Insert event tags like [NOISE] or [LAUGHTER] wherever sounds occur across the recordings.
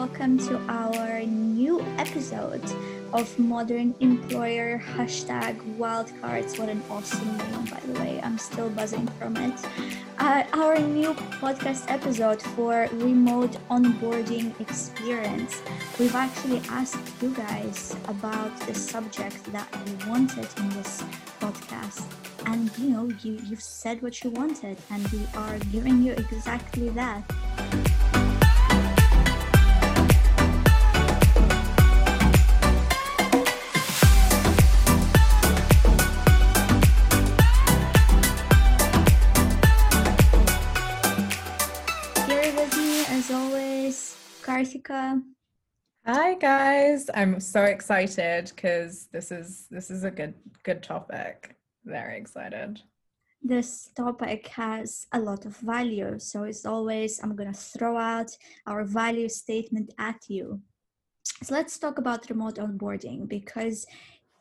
welcome to our new episode of Modern Employer hashtag Wildcards. What an awesome name, by the way. I'm still buzzing from it. Uh, our new podcast episode for remote onboarding experience. We've actually asked you guys about the subject that you wanted in this podcast. And you know, you, you've said what you wanted, and we are giving you exactly that. Hi guys. I'm so excited because this is this is a good good topic. Very excited. This topic has a lot of value. So it's always I'm gonna throw out our value statement at you. So let's talk about remote onboarding because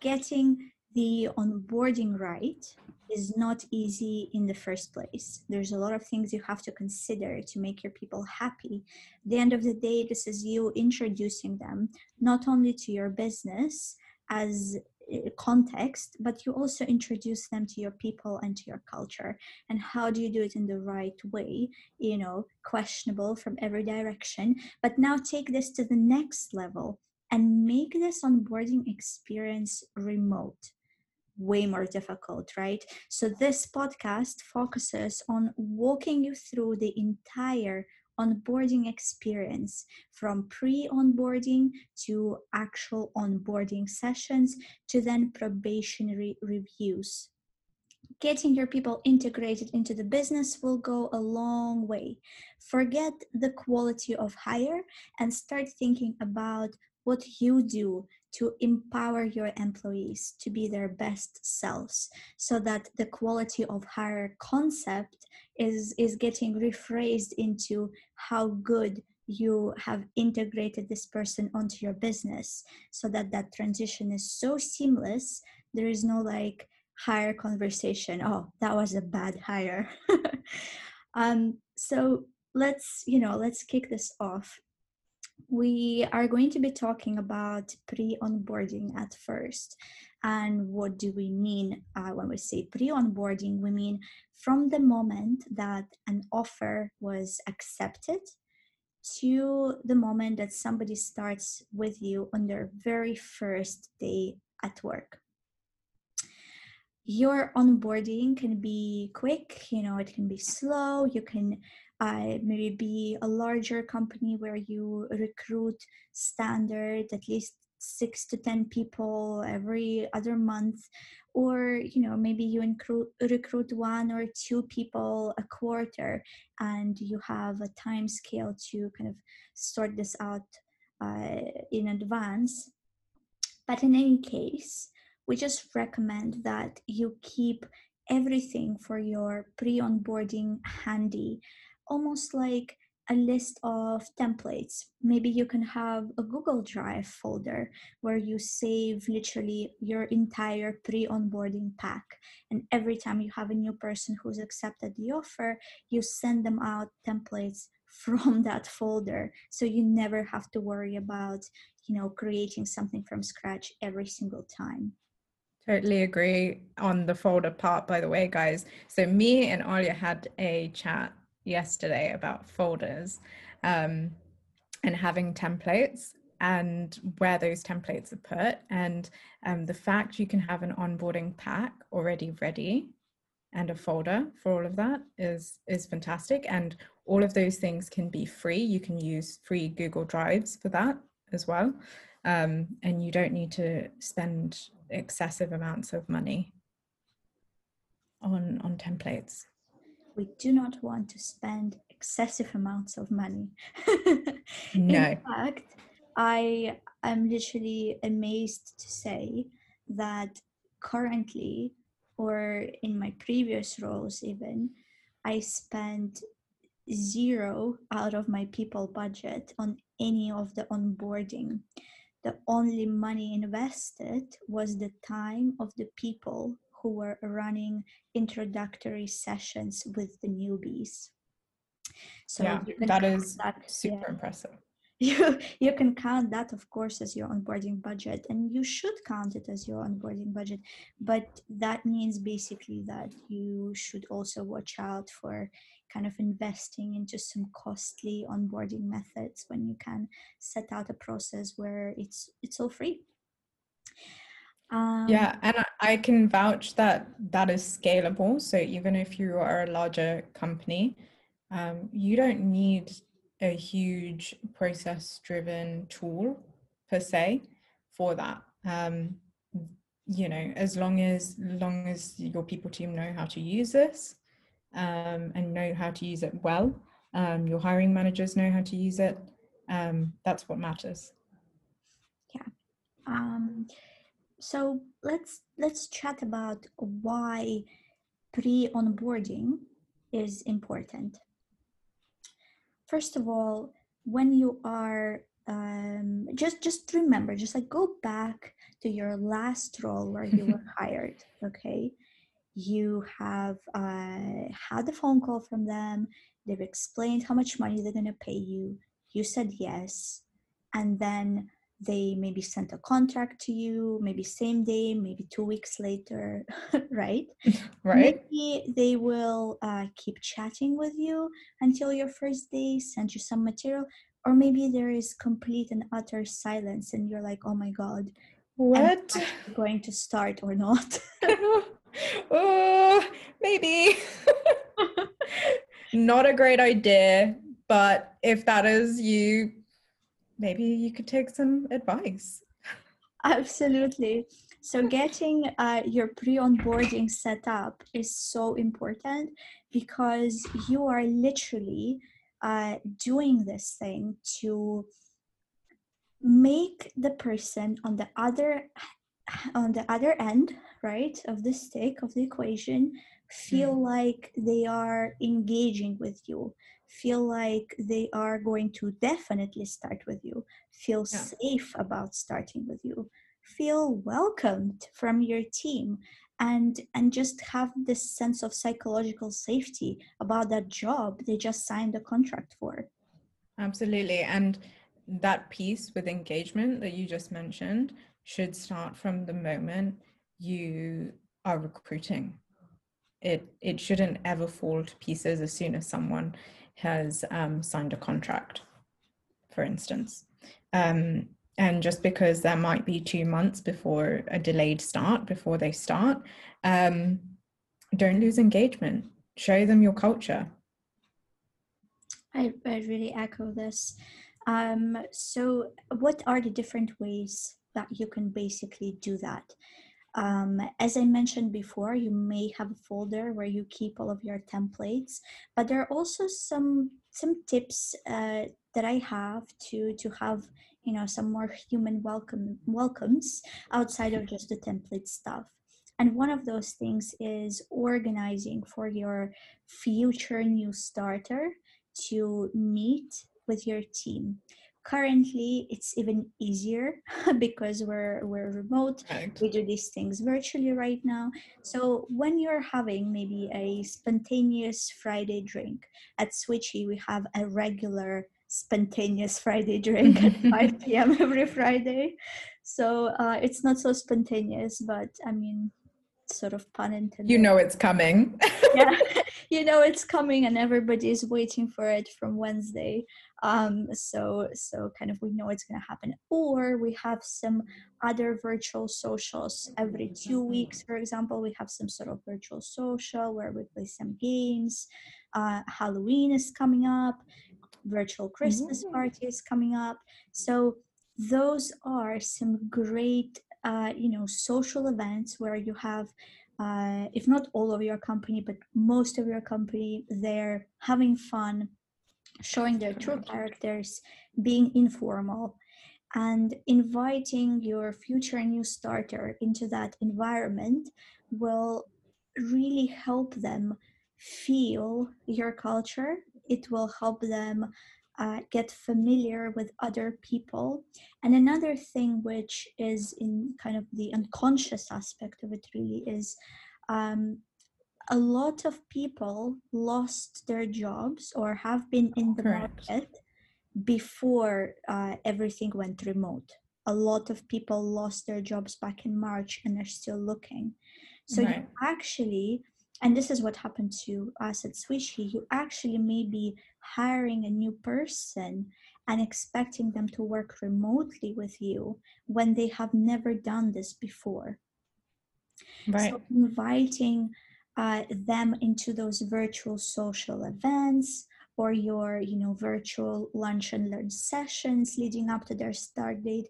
getting the onboarding right is not easy in the first place. There's a lot of things you have to consider to make your people happy. At the end of the day, this is you introducing them not only to your business as eh, context, but you also introduce them to your people and to your culture. And how do you do it in the right way? You know, questionable from every direction. But now take this to the next level and make this onboarding experience remote way more difficult, right? So, this podcast focuses on walking you through the entire onboarding experience from pre onboarding to actual onboarding sessions to then probationary reviews. Getting your people integrated into the business will go a long way. Forget the quality of hire and start thinking about what you do to empower your employees to be their best selves so that the quality of hire concept is is getting rephrased into how good you have integrated this person onto your business so that that transition is so seamless there is no like hire conversation oh that was a bad hire. [LAUGHS] Um so let's you know let's kick this off we are going to be talking about pre onboarding at first. And what do we mean uh, when we say pre onboarding? We mean from the moment that an offer was accepted to the moment that somebody starts with you on their very first day at work your onboarding can be quick you know it can be slow you can uh, maybe be a larger company where you recruit standard at least six to ten people every other month. Or you know maybe you recruit, recruit one or two people a quarter and you have a time scale to kind of sort this out uh, in advance. But in any case we just recommend that you keep everything for your pre-onboarding handy almost like a list of templates. Maybe you can have a Google Drive folder where you save literally your entire pre onboarding pack. And every time you have a new person who's accepted the offer, you send them out templates [LAUGHS] from that folder. So you never have to worry about, you know, creating something from scratch every single time. Totally agree on the folder part, by the way, guys. So me and Olya had a chat yesterday about folders um, and having templates and where those templates are put and um, the fact you can have an onboarding pack already ready and a folder for all of that is is fantastic. And all of those things can be free. You can use free google drives for that as well um, and you don't need to spend excessive amounts of money on on templates we do not want to spend excessive amounts of money. [LAUGHS] no. In fact, I am literally amazed to say that currently, or in my previous roles, even, I spent zero out of my people budget on any of the onboarding. The only money invested was the time of the people who were running introductory sessions with the newbies. So yeah, that is that, super yeah. impressive. [LAUGHS] you you can count that of course as your onboarding budget and you should count it as your onboarding budget but that means basically that you should also watch out for kind of investing into some costly onboarding methods when you can set out a process where it's it's all free um, yeah and I, can vouch that that is scalable. So even if you are a larger company um, you don't need a huge process driven tool per se for that. Um, you know as long as long as your people team know how to use this um, and know how to use it well um, your hiring managers know how to use it um, that's what matters. Yeah. Um, so let's let's chat about why pre-onboarding is important. First of all when you are um, just just remember just like go back to your last role where you were [LAUGHS] hired okay? You have uh, had a phone call from them. They've explained how much money they're going to pay you. You said yes. And then they maybe sent a contract to you maybe same day maybe two weeks later [LAUGHS] right? [LAUGHS] Right. Maybe they will uh, keep chatting with you until your first day send you some material or maybe there is complete and utter silence and you're like oh my god what? going to start or not? [LAUGHS] Oh maybe. Not a great idea but if that is you maybe you could take some advice. Absolutely. So, getting uh, your pre onboarding set up is so important because you are literally uh, doing this thing to make the person on the other on the other end right of the stick of the equation feel mm. like they are engaging with you feel like they are going to definitely start with you, feel yeah. safe about starting with you, feel welcomed from your team and and just have this sense of psychological safety about that job they just signed a contract for. Absolutely. And that piece with engagement that you just mentioned should start from the moment you are recruiting. It it shouldn't ever fall to pieces as soon as someone has um, signed a contract, for instance. Um, and just because there might be two months before a delayed start, before they start, um, don't lose engagement. Show them your culture. I, I really echo this. Um, so, what are the different ways that you can basically do that? Um, as I mentioned before, you may have a folder where you keep all of your templates, but there are also some some tips uh, that I have to to have you know some more human welcome welcomes outside of just the template stuff. And one of those things is organizing for your future new starter to meet with your team currently it's even easier [LAUGHS] because we're we're remote. Right. we do these things virtually right now. So when you're having maybe a spontaneous friday drink at Switchee we have a regular spontaneous [LAUGHS] friday drink at [LAUGHS] 5 p.m every friday. So uh, it's not so spontaneous but i mean sort of pun intended. You know it's coming. Yeah. You know it's coming and everybody is waiting for it from wednesday um, so so kind of we know it's going to happen. Or we have some other virtual socials every two weeks for example. We have some sort of virtual social where we play some games. Uh, halloween is coming up. Virtual christmas mm-hmm. party is coming up. So those are some great uh, you know social events where you have uh, if not all of your company but most of your company they're having fun showing their true characters, being informal, and inviting your future new starter into that environment will really help them feel your culture. It will help them uh, get familiar with other people. And another thing, which is in kind of the unconscious aspect of it, really is um, a lot of people lost their jobs or have been in the Correct. market before uh, everything went remote. A lot of people lost their jobs back in March and are still looking. So right. you actually, and this is what happened to us at Switchee, you actually may be hiring a new person and expecting them to work remotely with you when they have never done this before. Right. So inviting uh, them into those virtual social events or your you know virtual lunch and learn sessions leading up to their start date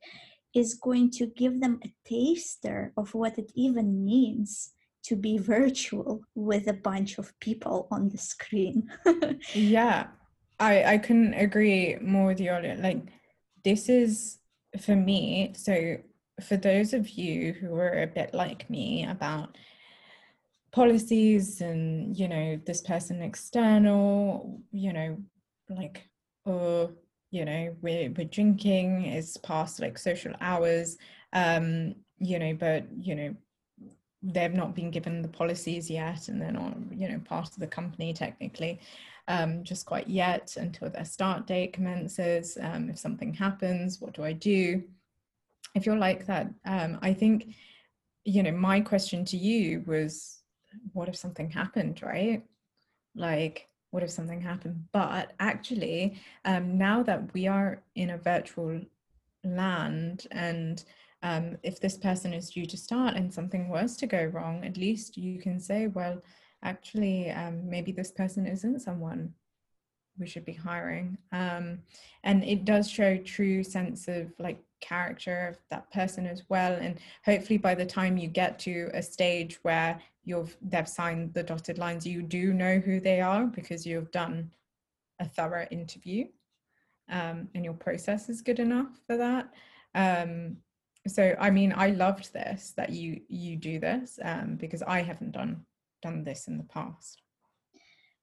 is going to give them a taster of what it even means to be [LAUGHS] virtual with a bunch of people on the screen. [LAUGHS] yeah, I I couldn't agree more with you. Like this is for me. So for those of you who are a bit like me about policies and you know this person external, you know, like or you know we're, we're drinking is past like social hours um you know but you know they've not been given the policies yet and they're not you know part of the company technically um, just quite yet until their start date commences um, if something happens what do i do? If you're like that um, i think you know my question to you was what if something happened right like what if something happened but actually um, now that we are in a virtual land and um, if this person is due to start and something was to go wrong, at least you can say, well, actually, um, maybe this person isn't someone we should be hiring. Um, and it does show true sense of like character of that person as well. And hopefully by the time you get to a stage where you've they've signed the dotted lines, you do know who they are because you've done a thorough interview. Um, and your process is good enough for that. Um, so i mean i loved this that you you do this um, because i haven't done done this in the past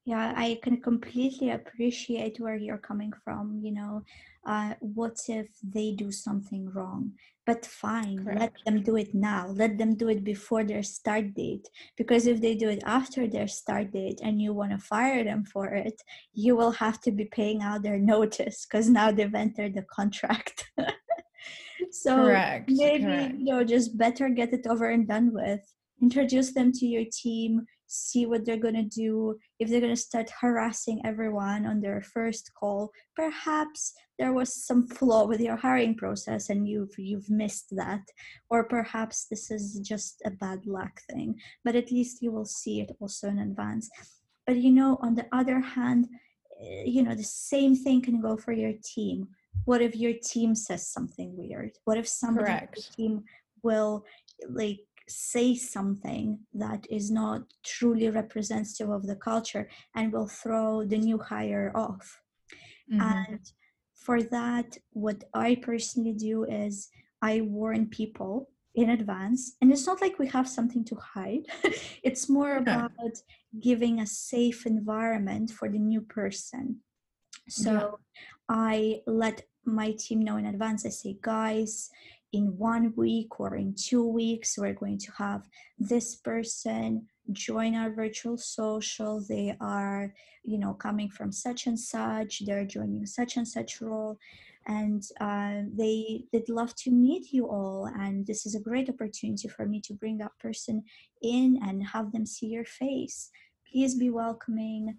yeah i can completely appreciate where you're coming from you know uh, what if they do something wrong but fine Correct. let them do it now let them do it before their start date because if they do it after their start date and you want to fire them for it you will have to be paying out their [LAUGHS] notice because now they've entered the contract [LAUGHS] so correct, maybe correct. you know just better get it over and done with introduce them to your team see what they're going to do if they're going to start harassing everyone on their first call perhaps there was some flaw with your hiring process and you've you've missed that. Or perhaps this is just a bad luck thing but at least you will see it also in advance. But you know on the other hand eh, you know the same thing can go for your team. What if your team says something weird? What if somebody on the team will like say something that is not truly representative of the culture and will throw the new hire off? Mm-hmm. and for that what i personally do is i warn people in advance and it's not like we have something to hide [LAUGHS] it's more about giving a safe environment for the new person so yeah. i let my team know in advance. I say, guys, in one week or in two weeks, we're going to have this person join our virtual social. They are, you know, coming from such and such, they're joining such and such role. And uh, they they'd love to meet you all, and this is a great opportunity for me to bring that person in and have them see your face. Please be welcoming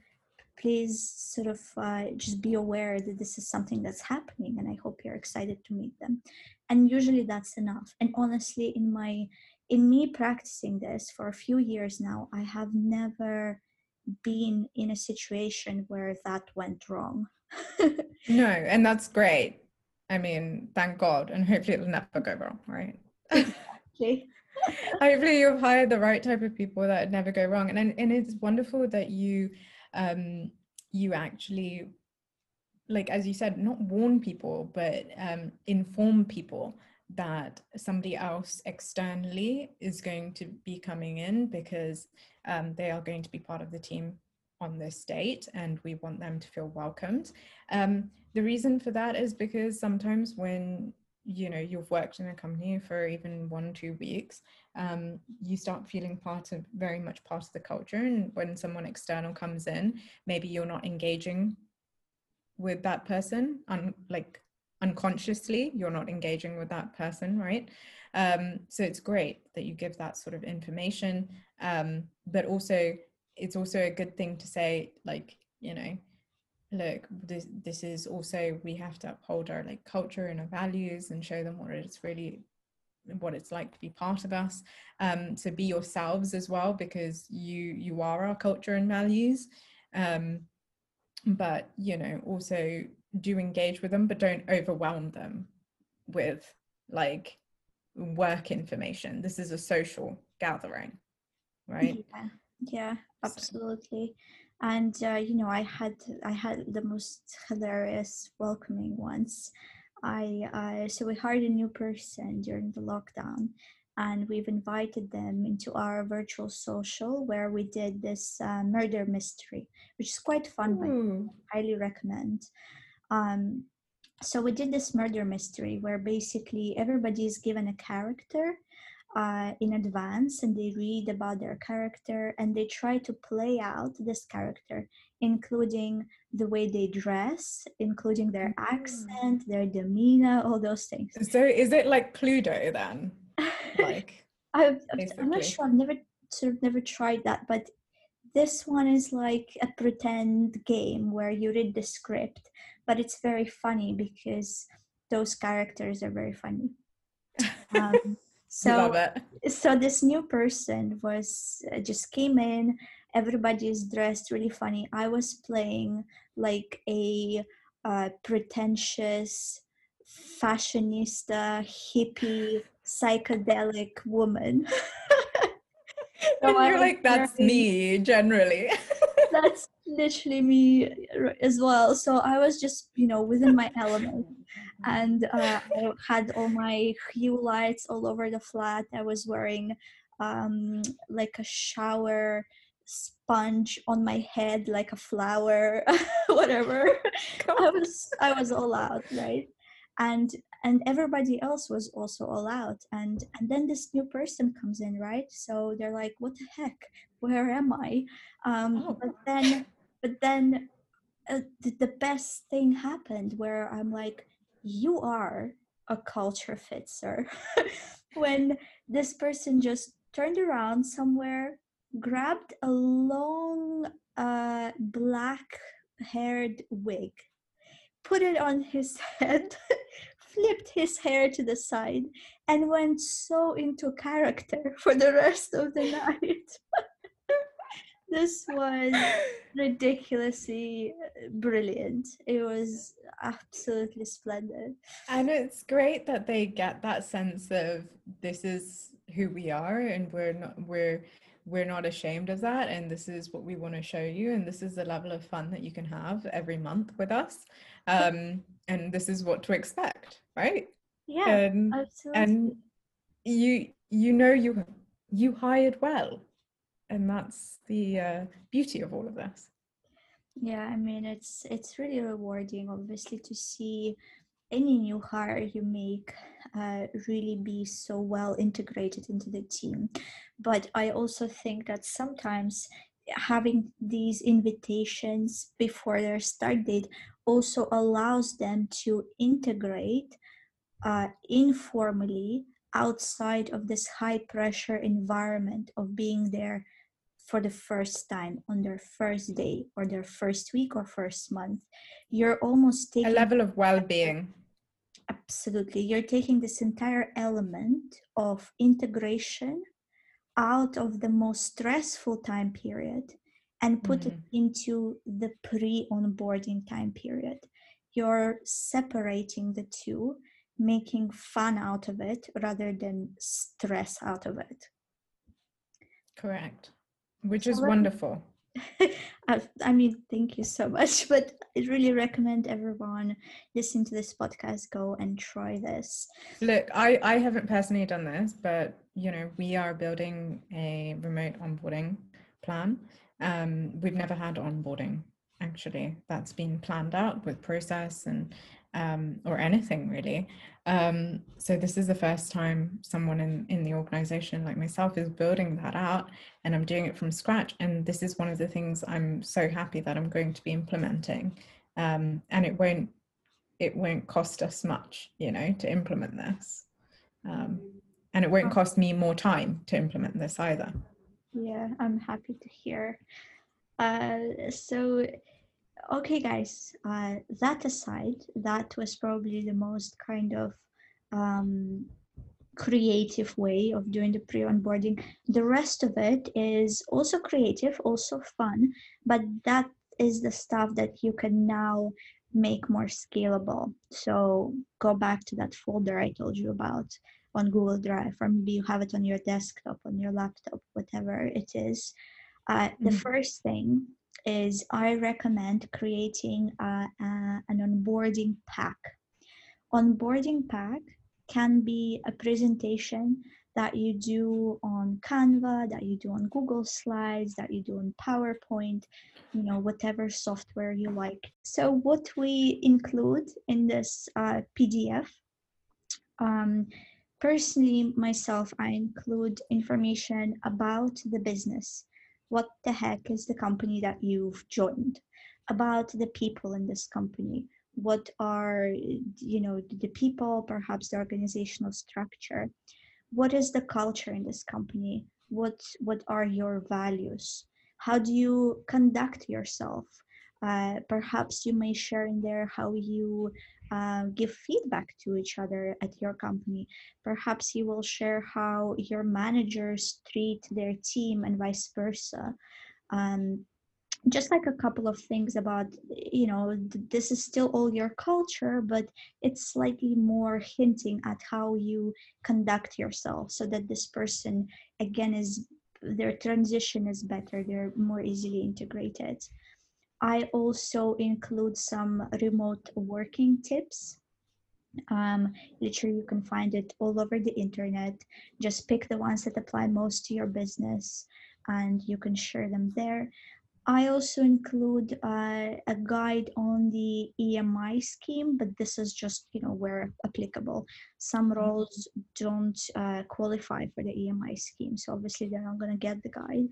please sort of uh, just be aware that this is something that's happening and i hope you're excited to meet them. And usually that's enough. And honestly in my in me practicing this for a few years now i have never been in a situation where that went wrong. [LAUGHS] No and that's great. I mean thank god and hopefully it'll never go wrong right? Exactly. [LAUGHS] Hopefully you've hired the right type of people that never go wrong. And and it's wonderful that you um, you actually like as you said not warn people but um, inform people that somebody else externally is going to be coming in because um, they are going to be part of the team on this date and we want them to feel welcomed. Um, the reason for that is because sometimes when you know you've worked in a company for even one two weeks um, you start feeling part of very much part of the culture. And when someone external comes in maybe you're not engaging with that person un- like unconsciously you're not engaging with that person right? Um, so it's great that you give that sort of information. Um, but also it's also a good thing to say like you know look this this is also we have to uphold our like culture and our values and show them what it's really what it's like to be part of us. Um to be yourselves as well because you you are our culture and values. Um but you know also do engage with them but don't overwhelm them with like work information. This is a social gathering right? Yeah, yeah absolutely. so and uh, you know i had i had the most hilarious welcoming ones i uh, so we hired a new person during the lockdown and we've invited them into our virtual social where we did this uh, murder mystery which is quite fun but I highly recommend. Um, so we did this murder mystery where basically everybody is given a character uh, in advance and they read about their character and they try to play out this character, including the way they dress, including their mm. accent, their demeanor, all those things. So is it like Cluedo then? [LAUGHS] Like I, I'm not sure. I've never sort of never tried that, but this one is like a pretend game where you read the script, but it's very funny because those characters are very funny. [LAUGHS] Um, so so this new person was uh, just came in. Everybody is dressed really funny. I was playing like a uh, pretentious fashionista hippie psychedelic woman. [LAUGHS] So you're like that's me generally. That's literally me as well. So i was just you know within my element and uh, I had all my hue lights all over the flat. I was wearing um, like a shower sponge on my head, like a flower, [LAUGHS] whatever. I was I was all out, right? And and everybody else was also all out. And and then this new person comes in, right? So they're like, "What the heck? Where am I?" Um, oh. But then, but then. Uh, the, the best thing happened where I'm like, you are a culture fit, sir. [LAUGHS] when this person just turned around somewhere, grabbed a long uh, black haired wig, put it on his [LAUGHS] head, flipped his hair to the side, and went so into character for the rest of the [LAUGHS] night this was ridiculously brilliant. It was absolutely splendid. And it's great that they get that sense of this is who we are and we're not we're we're not ashamed of that and this is what we want to show you and this is the level of fun that you can have every month with us um and this is what to expect right yeah and, absolutely. and you you know you you hired well and that's the uh, beauty of all of this. Yeah i mean it's it's really rewarding obviously to see any new hire you make uh, really be so well integrated into the team. But i also think that sometimes having these invitations before their start date also allows them to integrate uh, informally outside of this high pressure environment of being there for the first time on their first day or their first week or first month you're almost taking a level of well-being. Absolutely. You're taking this entire element of integration out of the most stressful time period and put mm-hmm. it into the pre-onboarding time period. You're separating the two making fun out of it rather than stress out of it. Correct which is wonderful. [LAUGHS] I, I mean, thank you so much. [LAUGHS] But I really recommend everyone listen to this podcast, go and try this. Look, I, I haven't personally done this, but you know, we are building a remote onboarding plan. Um, we've never had onboarding actually that's been planned out with process and um, or anything really. Um, so this is the first time someone in, in the organization like myself is building that out and I'm doing it from scratch. And this is one of the things I'm so happy that I'm going to be implementing um, and it won't it won't cost us much you know to implement this um, and it won't cost me more time to implement this either yeah i'm happy to hear uh, so okay guys uh, that aside that was probably the most kind of um, creative way of doing the pre-onboarding. The rest of it is also creative also fun but that is the stuff that you can now make more scalable. So go back to that folder i told you about on google drive or maybe you have it on your desktop on your laptop whatever it is. Uh, the mm-hmm. first thing is I recommend creating a, a, an onboarding pack. Onboarding pack can be a presentation that you do on Canva, that you do on Google Slides, that you do on PowerPoint, you know, whatever software you like. So, what we include in this uh, PDF, um, personally, myself, I include information about the business what the heck is the company that you've joined? About the people in this company. What are you know the people perhaps the organizational structure? What is the culture in this company? What what are your values? How do you conduct yourself uh, perhaps you may share in there how you uh, give feedback to each other at your company. Perhaps you will share how your managers treat their team and vice versa. Um, just like a couple of things about you know this is still all your culture but it's slightly more hinting at how you conduct yourself so that this person again is their transition is better they're more easily integrated I also include some remote working tips. Um, literally, you can find it all over the internet. Just pick the ones that apply most to your business and you can share them there. I also include uh, a guide on the EMI scheme, but this is just you know where applicable. Some mm-hmm. roles don't uh, qualify for the EMI scheme, so obviously they're not going to get the guide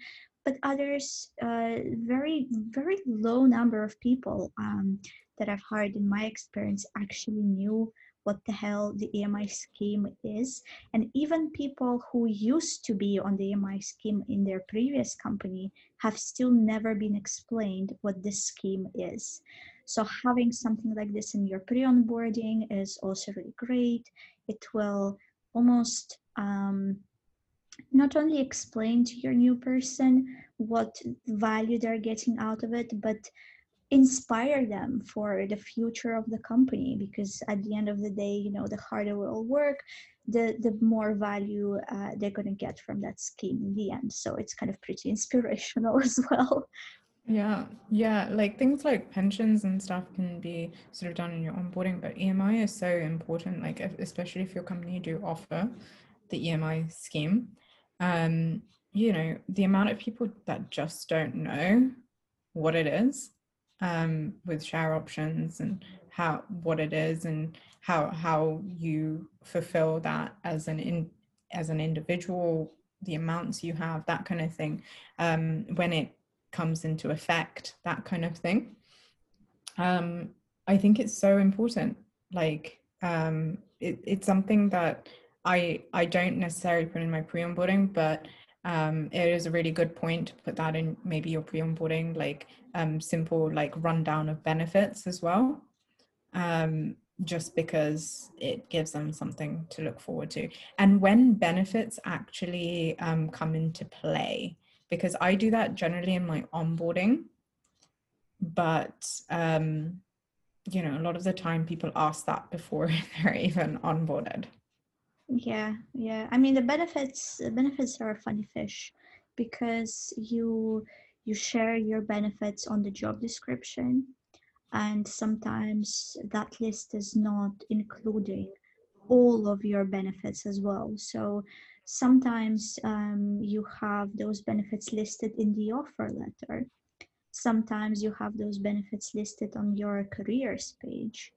but others, uh, very, very low number of people um, that I've hired in my experience actually knew what the hell the EMI scheme is. And even people who used to be on the EMI scheme in their previous company have still never been explained what this scheme is. So having something like this in your pre-onboarding is also really great. It will almost um, not only explain to your new person what value they're getting out of it, but inspire them for the future of the company because at the end of the day you know the harder we'll work the the more value uh, they're going to get from that scheme in the end. So it's kind of pretty [LAUGHS] inspirational as well. Yeah yeah like things like pensions and stuff can be sort of done in your onboarding but emi is so important like especially if your company do offer the emi scheme um, you know, the amount of people that just don't know what it is um, with share options and how what it is and how how you fulfill that as an in as an individual the amounts you have that kind of thing um, when it comes into effect that kind of thing. Um, i think it's so important like um, it, it's something that I I don't necessarily put in my pre-onboarding, but um, it is a really good point to put that in maybe your pre-onboarding, like um, simple like rundown of benefits as well. Um, just because it gives them something to look forward to. And when benefits actually um, come into play, because I do that generally in my onboarding, but um, you know, a lot of the time people ask that before [LAUGHS] they're even onboarded. Yeah, yeah. I mean, the benefits the benefits are a funny fish because you you share your benefits on the job description, and sometimes that list is not including all of your benefits as well. So sometimes um, you have those benefits listed in the offer letter. Sometimes you have those benefits listed on your careers page.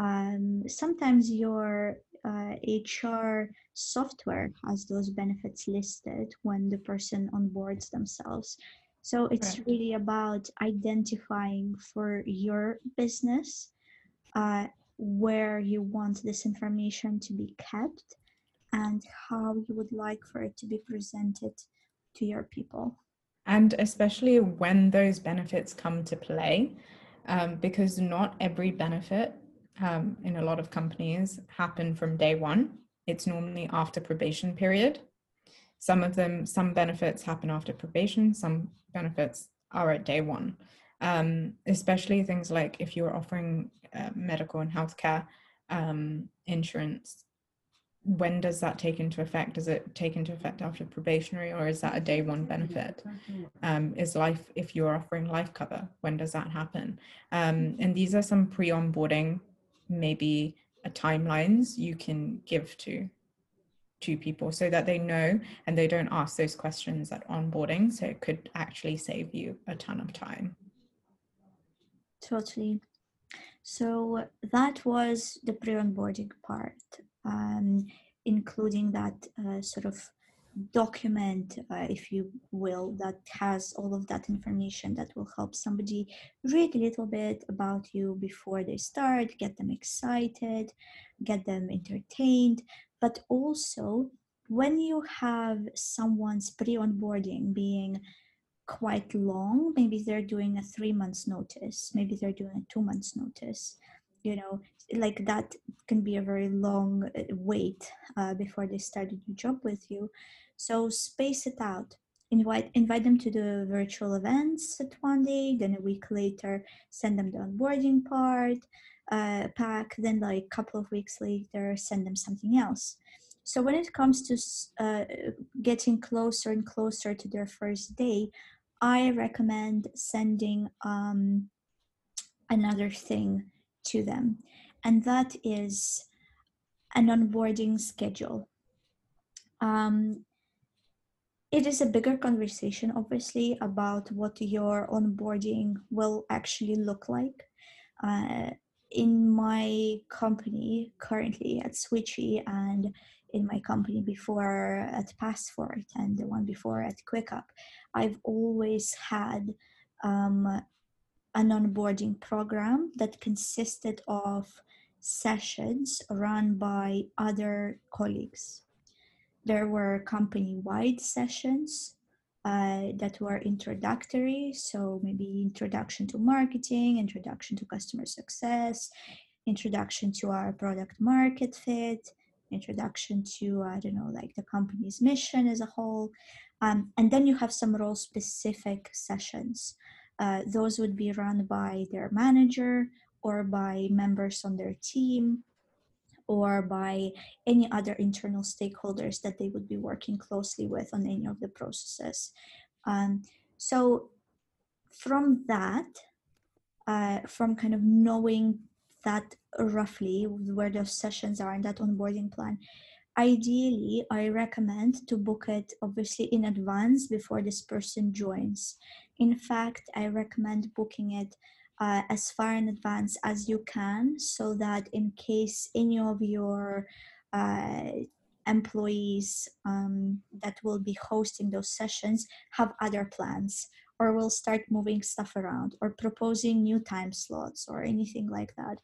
Um, sometimes your uh, HR software has those benefits listed when the person onboards themselves. So it's right. really about identifying for your business uh, where you want this information to be kept and how you would like for it to be presented to your people. And especially when those benefits come to play, um, because not every benefit um, in a lot of companies happen from day one. It's normally after probation period. Some of them, some benefits happen after probation, some benefits are at day one. Um, especially things like if you're offering uh, medical and healthcare um, insurance, when does that take into effect? Does it take into effect after probationary or is that a day one benefit? Um, is life, if you're offering life cover, when does that happen? Um, and these are some pre onboarding, maybe a timelines you can give to to people so that they know and they don't ask those questions at onboarding. So it could actually save you a ton of time. Totally. So that was the pre-onboarding part um, including that uh, sort of document, uh, if you will, that has all of that information that will help somebody read a little bit about you before they start, get them excited, get them entertained, but also when you have someone's pre onboarding being quite long, maybe they're doing a three months notice, maybe they're doing a two months notice you know like that can be a very long uh, wait uh, before they start a new job with you. So space it out. Invite invite them to the virtual events at one day then a week later send them the onboarding part uh, pack then like a couple of weeks later send them something else. So when it comes to uh, getting closer and closer to their first day i recommend sending um, another thing to them, and that is an onboarding schedule. Um, it is a bigger conversation, obviously, about what your onboarding will actually look like. Uh, in my company currently at Switchee and in my company before at Passport and the one before at QuickUp, I've always had um, an onboarding program that consisted of sessions run by other colleagues. There were company wide sessions uh, that were introductory, so maybe introduction to marketing, introduction to customer success, introduction to our product market fit, introduction to, I don't know, like the company's mission as a whole. Um, and then you have some role specific sessions uh, those would be run by their manager or by members on their team or by any other internal stakeholders that they would be working closely with on any of the processes. Um, so from that, uh, from kind of knowing that roughly where those sessions are in that onboarding plan, ideally i recommend to book it obviously in advance before this person joins in fact i recommend booking it uh, as far in advance as you can so that in case any of your uh, employees um, that will be hosting those sessions have other plans or will start moving stuff around or proposing new time slots or anything like that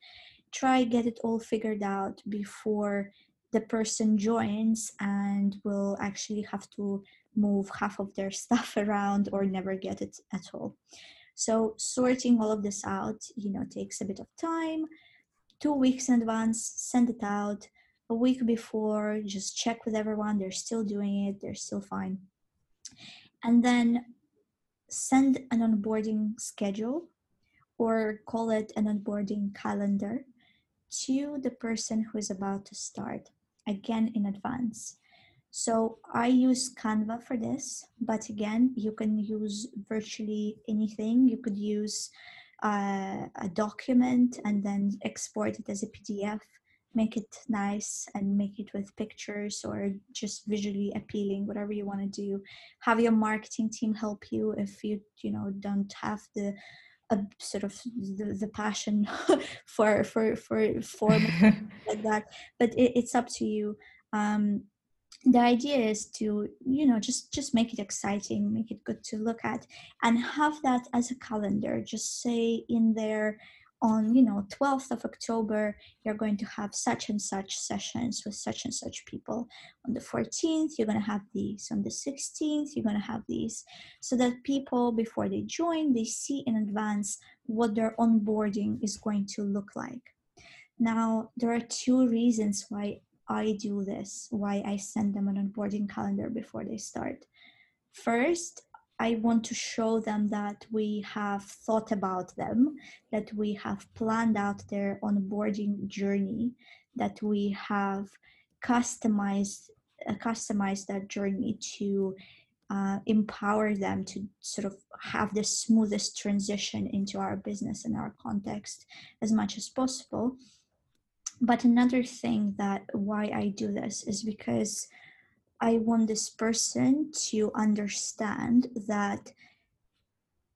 try get it all figured out before the person joins and will actually have to move half of their [LAUGHS] stuff around or never get it at all. So sorting all of this out, you know, takes a bit of time. Two weeks in advance, send it out. A week before, just check with everyone. They're still doing it. They're still fine. And then send an onboarding schedule or call it an onboarding calendar to the person who is about to start again in advance. So I use Canva for this, but again, you can use virtually anything. You could use uh, a document and then export it as a PDF, make it nice and make it with pictures or just visually appealing, whatever you want to do. Have your marketing team help you if you, you know, don't have the a sort of the, the passion [LAUGHS] for for for form [LAUGHS] like that but it, it's up to you um the idea is to you know just just make it exciting make it good to look at and have that as a calendar. Just say in there on you know 12th of october you're going to have such and such sessions with such and such people. On the 14th you're going to have these. On the 16th you're going to have these. So that people before they join they see in advance what their onboarding is going to look like. Now there are two reasons why i do this why i send them an onboarding calendar before they start first I want to show them that we have thought about them, that we have planned out their onboarding journey, that we have customized uh, customized that journey to uh, empower them to sort of have the smoothest transition into our business and our context as much as possible. But another thing that why I do this is because I want this person to understand that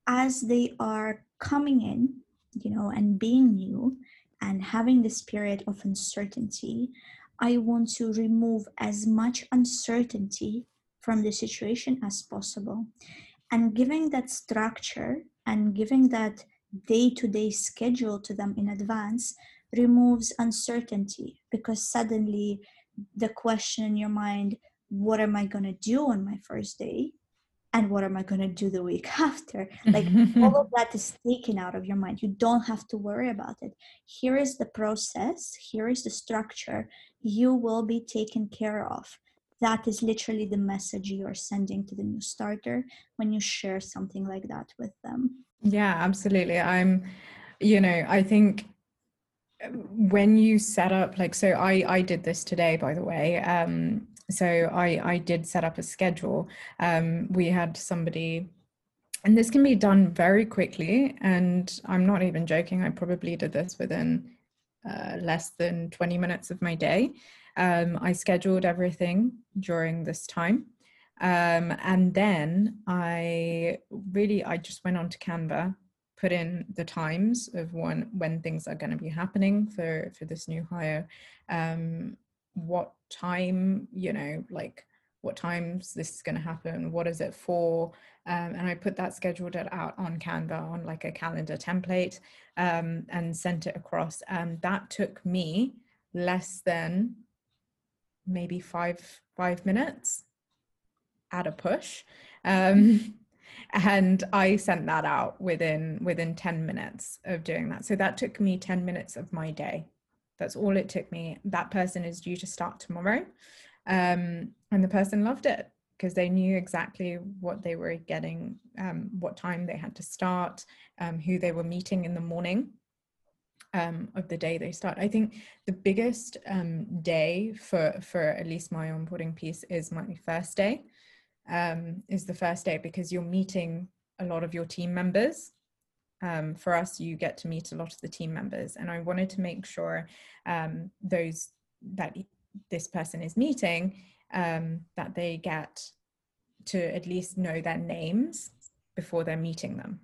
as they are coming in, you know, and being new and having this period of uncertainty, I want to remove as much uncertainty from the situation as possible. And giving that structure and giving that day to day schedule to them in advance removes uncertainty because suddenly the question in your mind what am I going to do on my first day? And what am I going to do the week [LAUGHS] after? Like all of [LAUGHS] that is taken out of your mind. You don't have to worry about it. Here is the process, here is the structure. You will be taken care of. That is literally the message you're sending to the new starter when you share something like that with them. Yeah, absolutely. I'm, you know, I think when you set up like so i i did this today by the way um so I, I did set up a schedule. Um, we had somebody, and this can be done very quickly. And I'm not even joking, I probably did this within uh, less than 20 minutes of my day. Um, I scheduled everything during this time. Um, and then I really, I just went on to Canva, put in the times of when when things are going to be happening for for this new hire, um, what time you know like what times this is going to happen what is it for? Um, and i put that scheduled it out on canva on like a calendar template um, and sent it across. And that took me less than maybe five five minutes at a push. Um, and i sent that out within within 10 minutes of doing that so that took me 10 minutes of my day that's all it took me. That person is due to start tomorrow. Um, and the person loved it because they knew exactly what they were getting, um, what time they had to start, um, who they were meeting in the morning um, of the day they start. I think the biggest um, day for for at least my onboarding piece is my first day. Um, is the first day because you're meeting a lot of your team members. Um, for us, you get to meet a lot of the team members, and I wanted to make sure um, those that this person is meeting um, that they get to at least know their names before they're meeting them.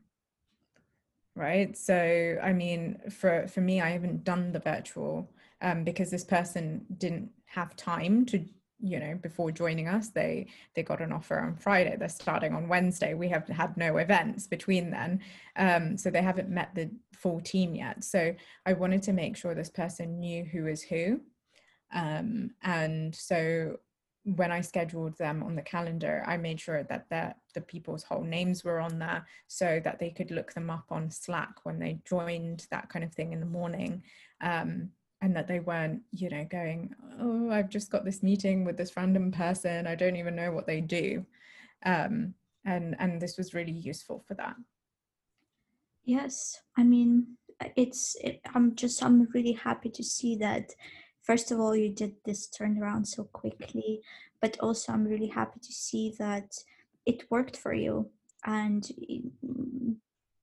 Right? So i mean for for me i haven't done the virtual um, because this person didn't have time to you know before joining us they they got an offer on friday. They're starting on wednesday. We have had no events between then um, so they haven't met the full team yet. So i wanted to make sure this person knew who is who. Um, and so when i scheduled them on the calendar i made sure that the, the people's whole names were on there so that they could look them up on slack when they joined that kind of thing in the morning. Um, and that they weren't you know going oh i've just got this meeting with this random person. I don't even know what they do. Um, and and this was really useful for that. Yes. I mean it's it, i'm just i'm really happy to see that first of all you did this turnaround so quickly but also i'm really happy to see that it worked for you. And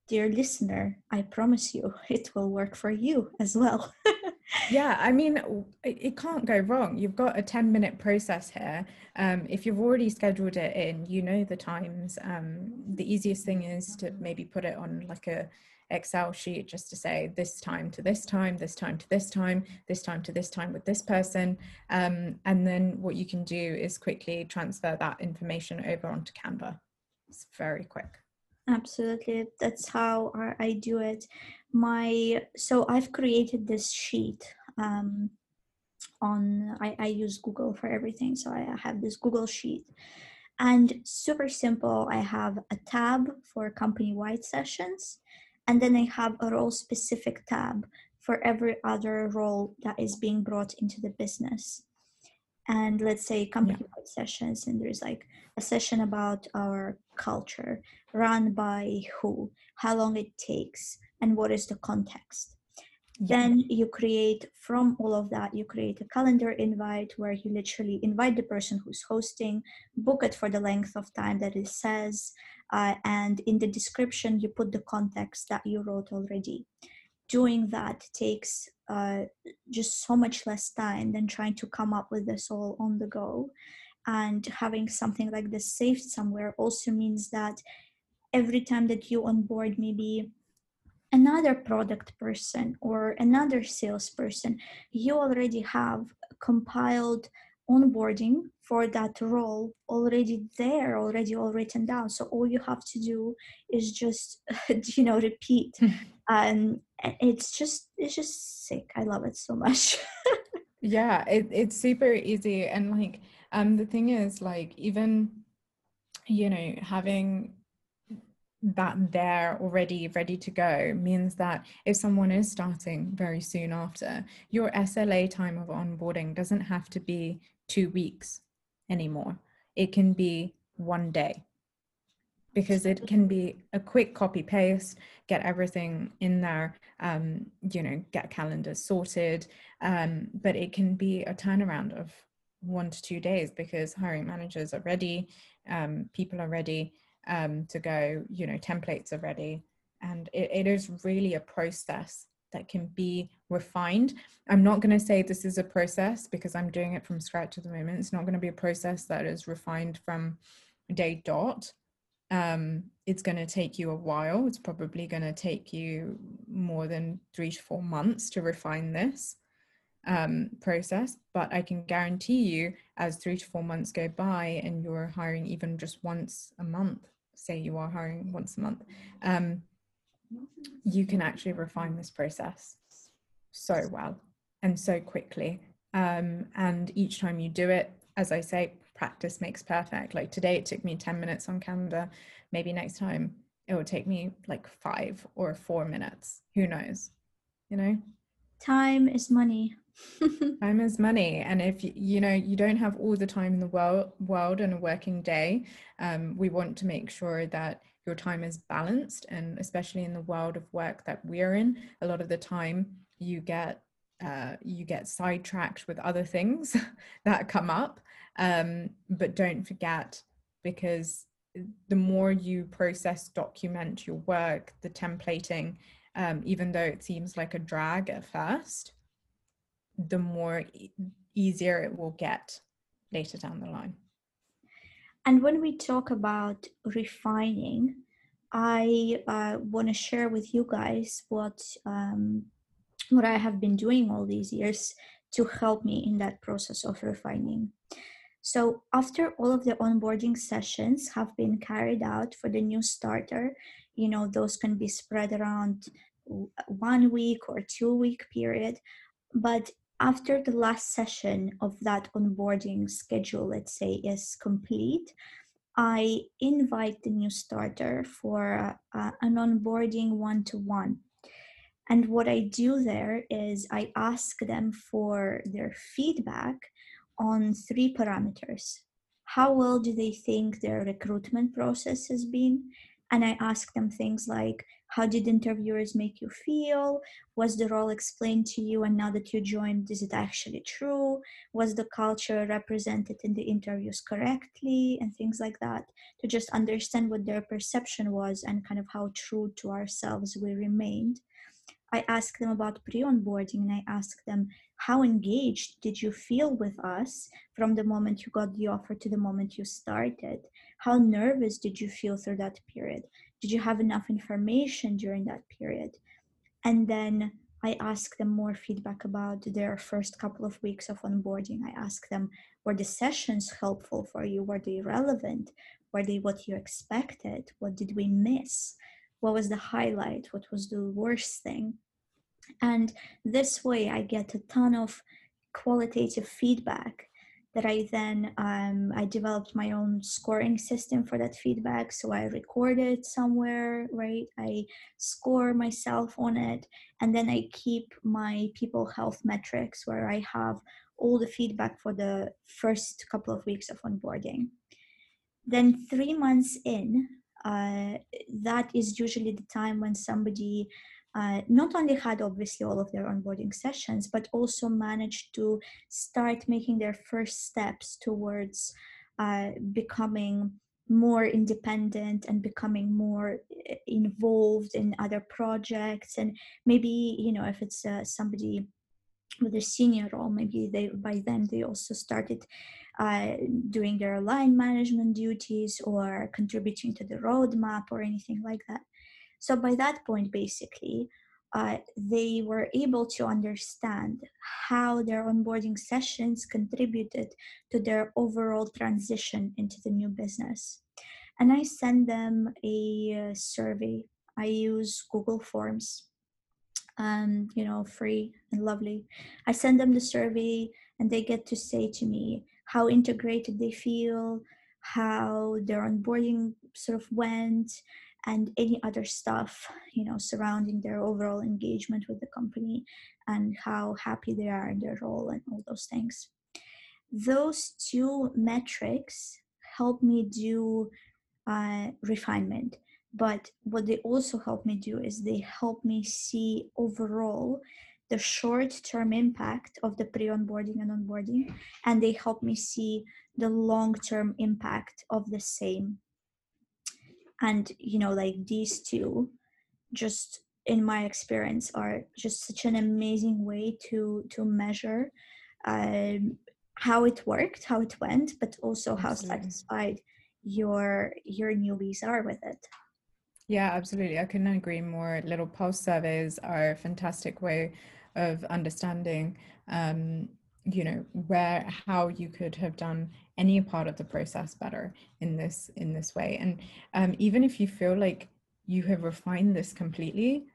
dear listener i promise you [LAUGHS] it will work for you as well [LAUGHS] yeah i mean it can't go wrong you've got a 10 minute process here um, if you've already scheduled it in you know the times um, the easiest thing is to maybe put it on like a Excel sheet just to say this time to this time, this time to this time, this time to this time with this person. Um, and then what you can do is quickly transfer that information over onto Canva. It's very quick. Absolutely. That's how I do it. My so I've created this sheet um, on I, I use Google for everything. So I have this Google sheet and super simple. I have a tab for company wide sessions, and then I have a role specific tab for every other role that is being brought into the business. And let's say company yeah. sessions, and there's like a session about our culture run by who, how long it takes, and what is the context. Then you create from all of that you create a calendar invite where you literally invite the person who's hosting book it for the length of time that it says uh, and in the description you put the context that you wrote already. Doing that takes uh, just so much less time than trying to come up with this all on the go and having something like this saved somewhere also means that every time that you onboard maybe another product person or another salesperson, you already have compiled onboarding for that role already there, already all written down. So all you have to do is just, [LAUGHS] you know, repeat. [LAUGHS] and it's just, it's just sick. I love it so much. [LAUGHS] yeah, it, it's super easy. And like, um, the thing is like, even, you know, having that there already ready to go means that if someone is starting very soon after, your SLA time of onboarding doesn't have to be two weeks anymore. It can be one day because it can be a quick copy paste, get everything in there, um, you know, get calendars sorted. Um, but it can be a turnaround of one to two days because hiring managers are ready, um, people are ready um, to go, you know, templates are ready. And it, it is really a process that can be refined. I'm not going to say this is a process because I'm doing it from scratch at the moment. It's not going to be a process that is refined from day dot. Um, it's going to take you a while. It's probably going to take you more than three to four months to refine this um, process, but I can guarantee you, as three to four months go by and you're hiring even just once a month, say you are hiring once a month, um, you can actually refine this process so well and so quickly. Um, and each time you do it, as I say, practice makes perfect. Like today, it took me 10 minutes on Canva. Maybe next time it will take me like five or four minutes. Who knows? You know? Time is money. [LAUGHS] time is money and if you know you don't have all the time in the world world in a working day um, we want to make sure that your time is balanced and especially in the world of work that we're in a lot of the time you get uh, you get sidetracked with other things [LAUGHS] that come up um, but don't forget because the more you process document your work the templating um, even though it seems like a drag at first the more e- easier it will get later down the line. And when we talk about refining, I uh, want to share with you guys what um, what I have been doing all these years to help me in that process of refining. So after all of the onboarding sessions have been carried out for the new starter, you know those can be spread around one week or two week period, but after the last session of that onboarding schedule, let's say, is complete, I invite the new starter for uh, an onboarding one to one. And what I do there is I ask them for their feedback on three parameters. How well do they think their recruitment process has been? And I ask them things like how did interviewers make you feel? Was the role explained to you? And now that you joined is it actually true? Was the culture represented in the interviews correctly? And things like that to just understand what their perception was and kind of how true to ourselves we remained I asked them about pre onboarding and I asked them, how engaged did you feel with us from the moment you got the offer to the moment you started? How nervous did you feel through that period? did you have enough information during that period and then I ask them more feedback about their first couple of weeks of onboarding. I ask them, were the sessions helpful for you? Were they relevant? Were they what you expected? What did we miss? What was the highlight? What was the worst thing? And this way, I get a ton of qualitative feedback that I then um, I developed my own scoring system for that feedback. So I record it somewhere, right? I score myself on it, and then I keep my people health metrics where I have all the feedback for the first couple of weeks of onboarding. Then three months in, uh, that is usually the time when somebody uh, not only had obviously all of their onboarding sessions, but also managed to start making their first steps towards uh, becoming more independent and becoming more uh, involved in other projects. And maybe you know if it's uh, somebody with a senior role maybe they by then they also started uh, doing their line management duties or contributing to the roadmap or anything like that so by that point, basically, uh, they were able to understand how their onboarding sessions contributed to their overall transition into the new business. And I send them a uh, survey. I use Google Forms, and you know, free and lovely. I send them the survey, and they get to say to me how integrated they feel, how their onboarding sort of went, and any other stuff you know surrounding their overall engagement with the company and how happy they are in their role and all those things those two metrics help me do uh, refinement but what they also help me do is they help me see overall the short term impact of the pre onboarding and onboarding, and they help me see the long term impact of the same. And you know like these two just in my experience are just such an amazing way to to measure um, how it worked how it went but also how satisfied your your newbies are with it yeah absolutely i couldn't agree more little pulse surveys are a fantastic way of understanding um, you know where how you could have done any part of the process better in this in this way and um, even if you feel like you have refined this completely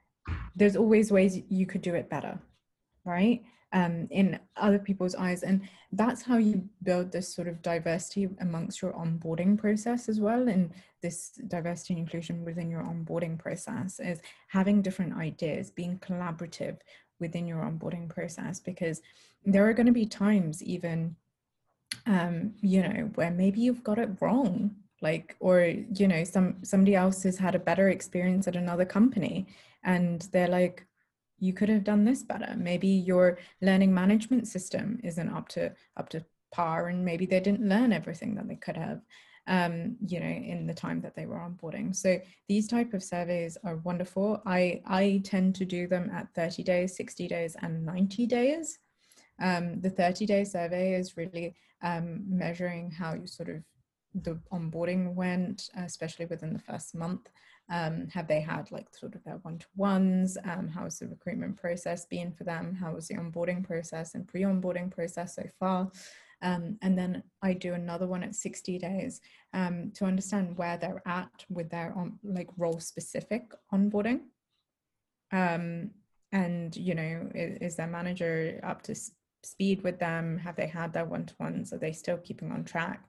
there's always ways you could do it better right um, in other people's eyes. And that's how you build this sort of diversity amongst your onboarding process as well. And this diversity and inclusion within your onboarding process is having different ideas being collaborative within your onboarding process because there are going to be times even um you know where maybe you've got it wrong like or you know some somebody else has had a better experience at another company and they're like you could have done this better maybe your learning management system isn't up to up to par and maybe they didn't learn everything that they could have um, you know, in the time that they were onboarding. So these type of surveys are wonderful. I, I tend to do them at 30 days, 60 days, and 90 days. Um, the 30 day survey is really um, measuring how you sort of the onboarding went, especially within the first month. Um, have they had like sort of their one-to-ones? Um, how has the recruitment process been for them? How was the onboarding process and pre-onboarding process so far? Um, and then I do another one at 60 days um, to understand where they're at with their on, like role specific onboarding. Um, and, you know, is, is their manager up to speed with them? Have they had their one to ones? Are they still keeping on track?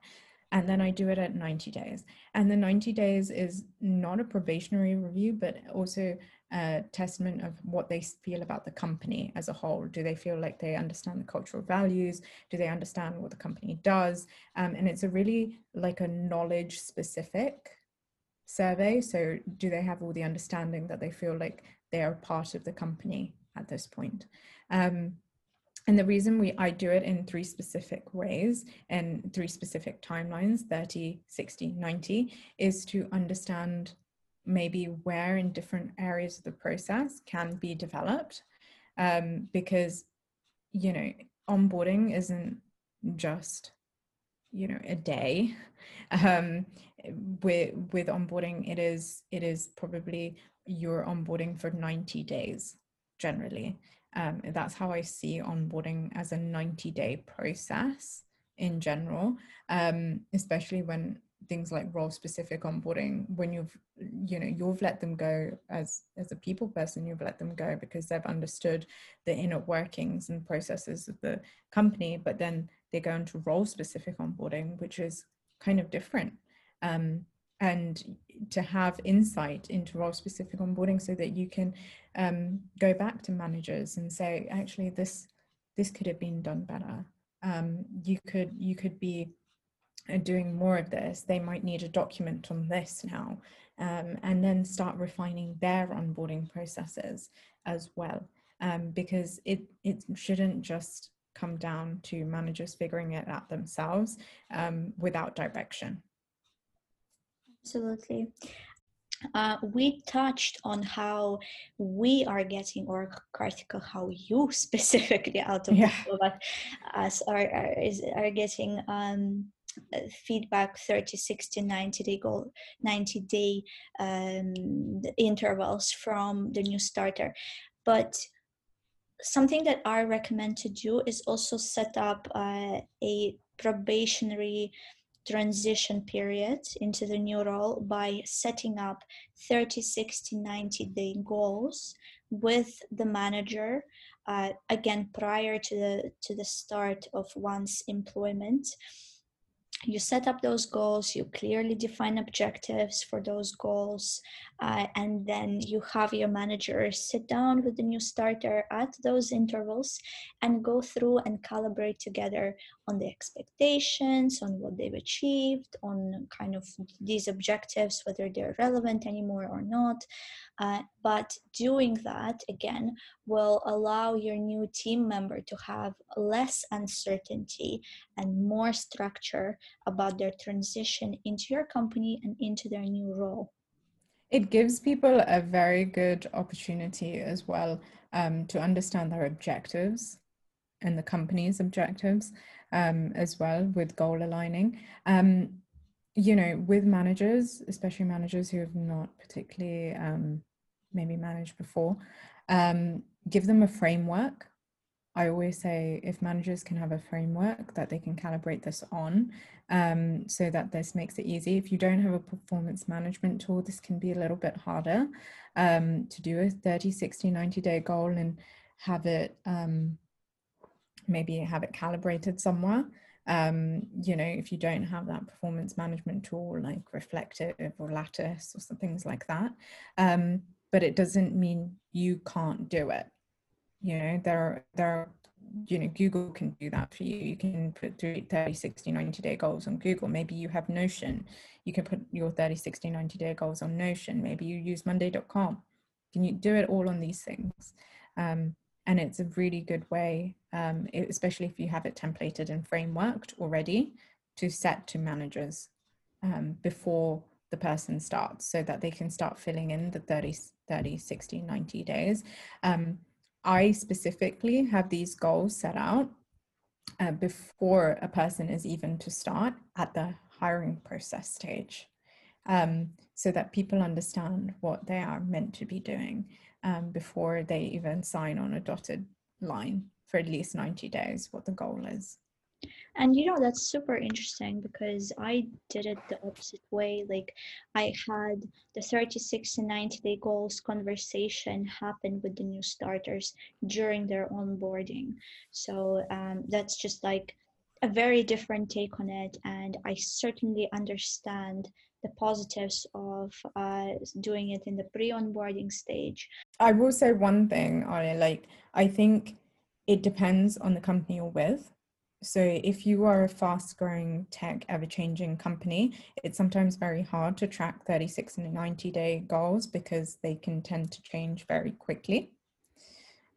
And then I do it at 90 days. And the 90 days is not a probationary review, but also a testament of what they feel about the company as a whole. Do they feel like they understand the cultural values? Do they understand what the company does? Um, and it's a really like a knowledge specific survey. So do they have all the understanding that they feel like they are part of the company at this point? Um, and the reason we I do it in three specific ways and three specific timelines 30, 60, 90 is to understand maybe where in different areas of the process can be developed. Um, because, you know, onboarding isn't just you know a day [LAUGHS] um, with with onboarding it is it is probably you're onboarding for 90 days generally um, that's how i see onboarding as a 90 day process in general. Um, especially when things like role specific onboarding when you've you know you've let them go as as a people person you've let them go because they've understood the inner workings and processes of the company but then they go into role specific onboarding which is kind of different. Um, and to have insight into role specific onboarding so that you can um, go back to managers and say actually this this could have been done better. Um, you could you could be uh, doing more of this. They might need a document on this now um, and then start refining their onboarding processes as well. Um, because it it shouldn't just come down to managers figuring it out themselves um, without direction Absolutely. Uh, we touched on how we are getting, or Karthika, how you [LAUGHS] specifically out of yeah. us are, are, is, are getting um, feedback 30 60 90 day goal 90 day um, intervals from the new starter but something that i recommend to do is also set up uh, a probationary transition period into the new role by setting up 30 60 90 day goals with the manager uh, again prior to the to the start of one's employment you set up those goals you clearly define objectives for those goals uh, and then you have your manager sit down with the new starter at those intervals and go through and calibrate together on the expectations on what they've achieved on kind of these objectives whether they're relevant anymore or not. Uh, but doing that again will allow your new team member to have less uncertainty and more structure about their transition into your company and into their new role. It gives people a very good opportunity as well um, to understand their objectives and the company's objectives um, as well with goal aligning. Um, you know, with managers, especially managers who have not particularly um, maybe managed before, um, give them a framework. I always say if managers can have a framework that they can calibrate this on um, so that this makes it easy. If you don't have a performance management tool, this can be a little bit harder um, to do a 30, 60, 90 day goal and have it um, maybe have it calibrated somewhere. Um, you know, if you don't have that performance management tool like Reflektive or Lattice or some things like that, um, but it doesn't mean you can't do it you know there there are you know google can do that for you. You can put 30 60 90 day goals on google. Maybe you have notion. You can put your 30 60 90 day goals on notion. Maybe you use monday.com can you do it all on these things? Um, and it's a really good way um, especially if you have it templated and frameworked already to set to managers um, before the person starts so that they can start filling in the 30 30 60 90 days. Um, I specifically have these goals set out uh, before a person is even to start at the hiring process stage um, so that people understand what they are meant to be doing um, before they even sign on a dotted line for at least 90 days, what the goal is. And you know, that's super interesting because I did it the opposite way. Like, I had the 36 and 90 day goals conversation happen with the new starters during their onboarding. So, um, that's just like a very different take on it. And I certainly understand the positives of uh, doing it in the pre onboarding stage. I will say one thing, Aria, like, I think it depends on the company you're with so if you are a fast growing tech ever changing company it's sometimes very hard to track 36 and 90 day goals because they can tend to change very quickly.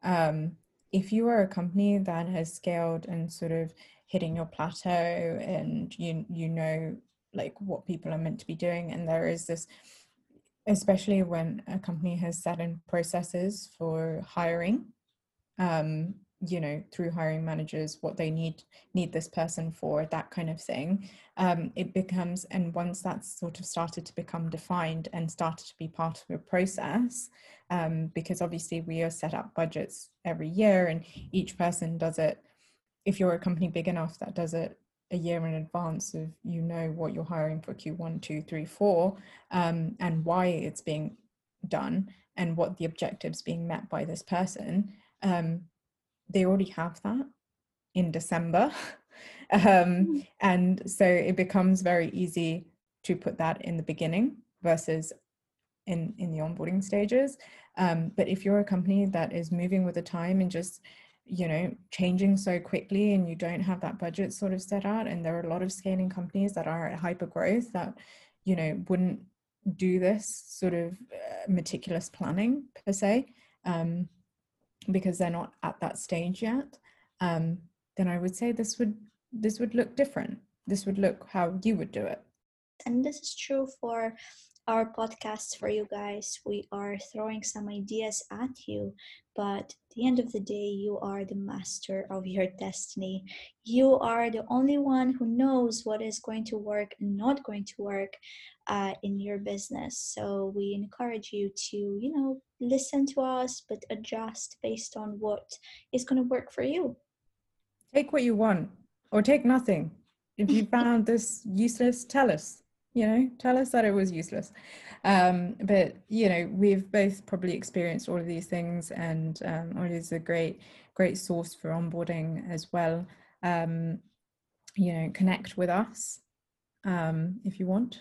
Um, if you are a company that has scaled and sort of hitting your plateau and you you know like what people are meant to be doing and there is this especially when a company has set in processes for hiring um, you know through hiring managers what they need need this person for that kind of thing um, it becomes and once that's sort of started to become defined and started to be part of a process um, because obviously we are set up budgets every year and each person does it if you're a company big enough that does it a year in advance of you know what you're hiring for q1 2 3 4 um, and why it's being done and what the objectives being met by this person um, they already have that in December. [LAUGHS] um, hmm. and so it becomes very easy to put that in the beginning versus in, in the onboarding stages. Um, but if you're a company that is moving with the time and just you know changing so quickly and you don't have that budget sort of set out and there are a lot of scaling companies that are at hyper growth that you know wouldn't do this sort of uh, meticulous planning per se um, because they're not at that stage yet, um, then I would say this would this would look different. This would look how you would do it. And this is true for our podcasts for you guys. We are throwing some ideas at you, but at the end of the day, you are the master of your destiny. You are the only one who knows what is going to work and not going to work uh, in your business. So we encourage you to, you know, listen to us, but adjust based on what is going to work for you. Take what you want or take nothing. If you [LAUGHS] found this useless, tell us you know tell us that it was useless. Um, but you know we've both probably experienced all of these things and um, it is a great great source for onboarding as well. Um, you know connect with us um, if you want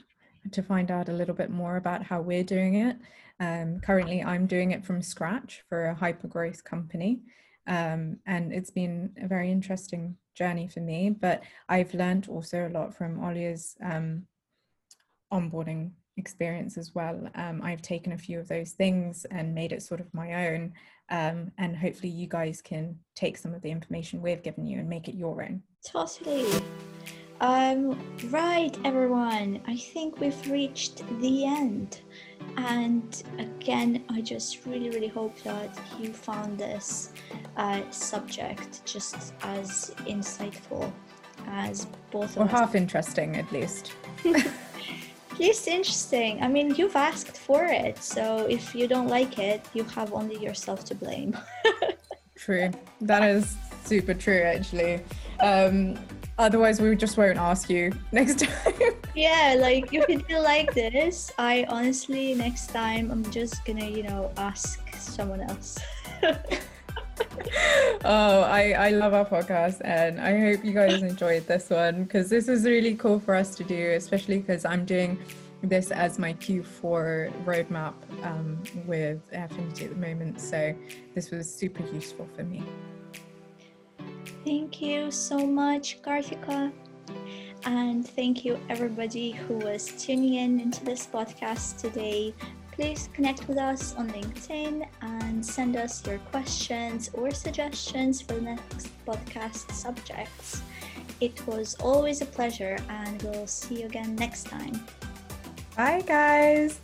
to find out a little bit more about how we're doing it. Um, currently i'm doing it from scratch for a hyper growth company. Um, and it's been a very interesting journey for me but i've learned also a lot from Olya's um, onboarding experience as well. Um, I've taken a few of those things and made it sort of my own. Um, and hopefully, you guys can take some of the information we've given you and make it your own. Totally. Um, right, everyone. I think we've reached the end. And again, I just really, really hope that you found this uh, subject just as insightful as both or half interesting, at least. [LAUGHS] It's interesting. I mean, you've asked for it, so if you don't like it, you have only yourself to blame. [LAUGHS] true. That is super true, actually. Um, otherwise, we just won't ask you next [LAUGHS] time. yeah, like if you do like this, I honestly next time I'm just gonna, you know, ask someone else. [LAUGHS] oh, I, I love our podcast and I hope you guys enjoyed this one because this was really cool for us to do, especially because I'm doing this as my Q4 roadmap um, with Affinity at the moment. So this was super useful for me. Thank you so much, Karthika. And thank you, everybody who was tuning in into this podcast today please connect with us on LinkedIn and send us your questions or suggestions for the next podcast subjects. It was always a pleasure, and we'll see you again next time. Bye, guys.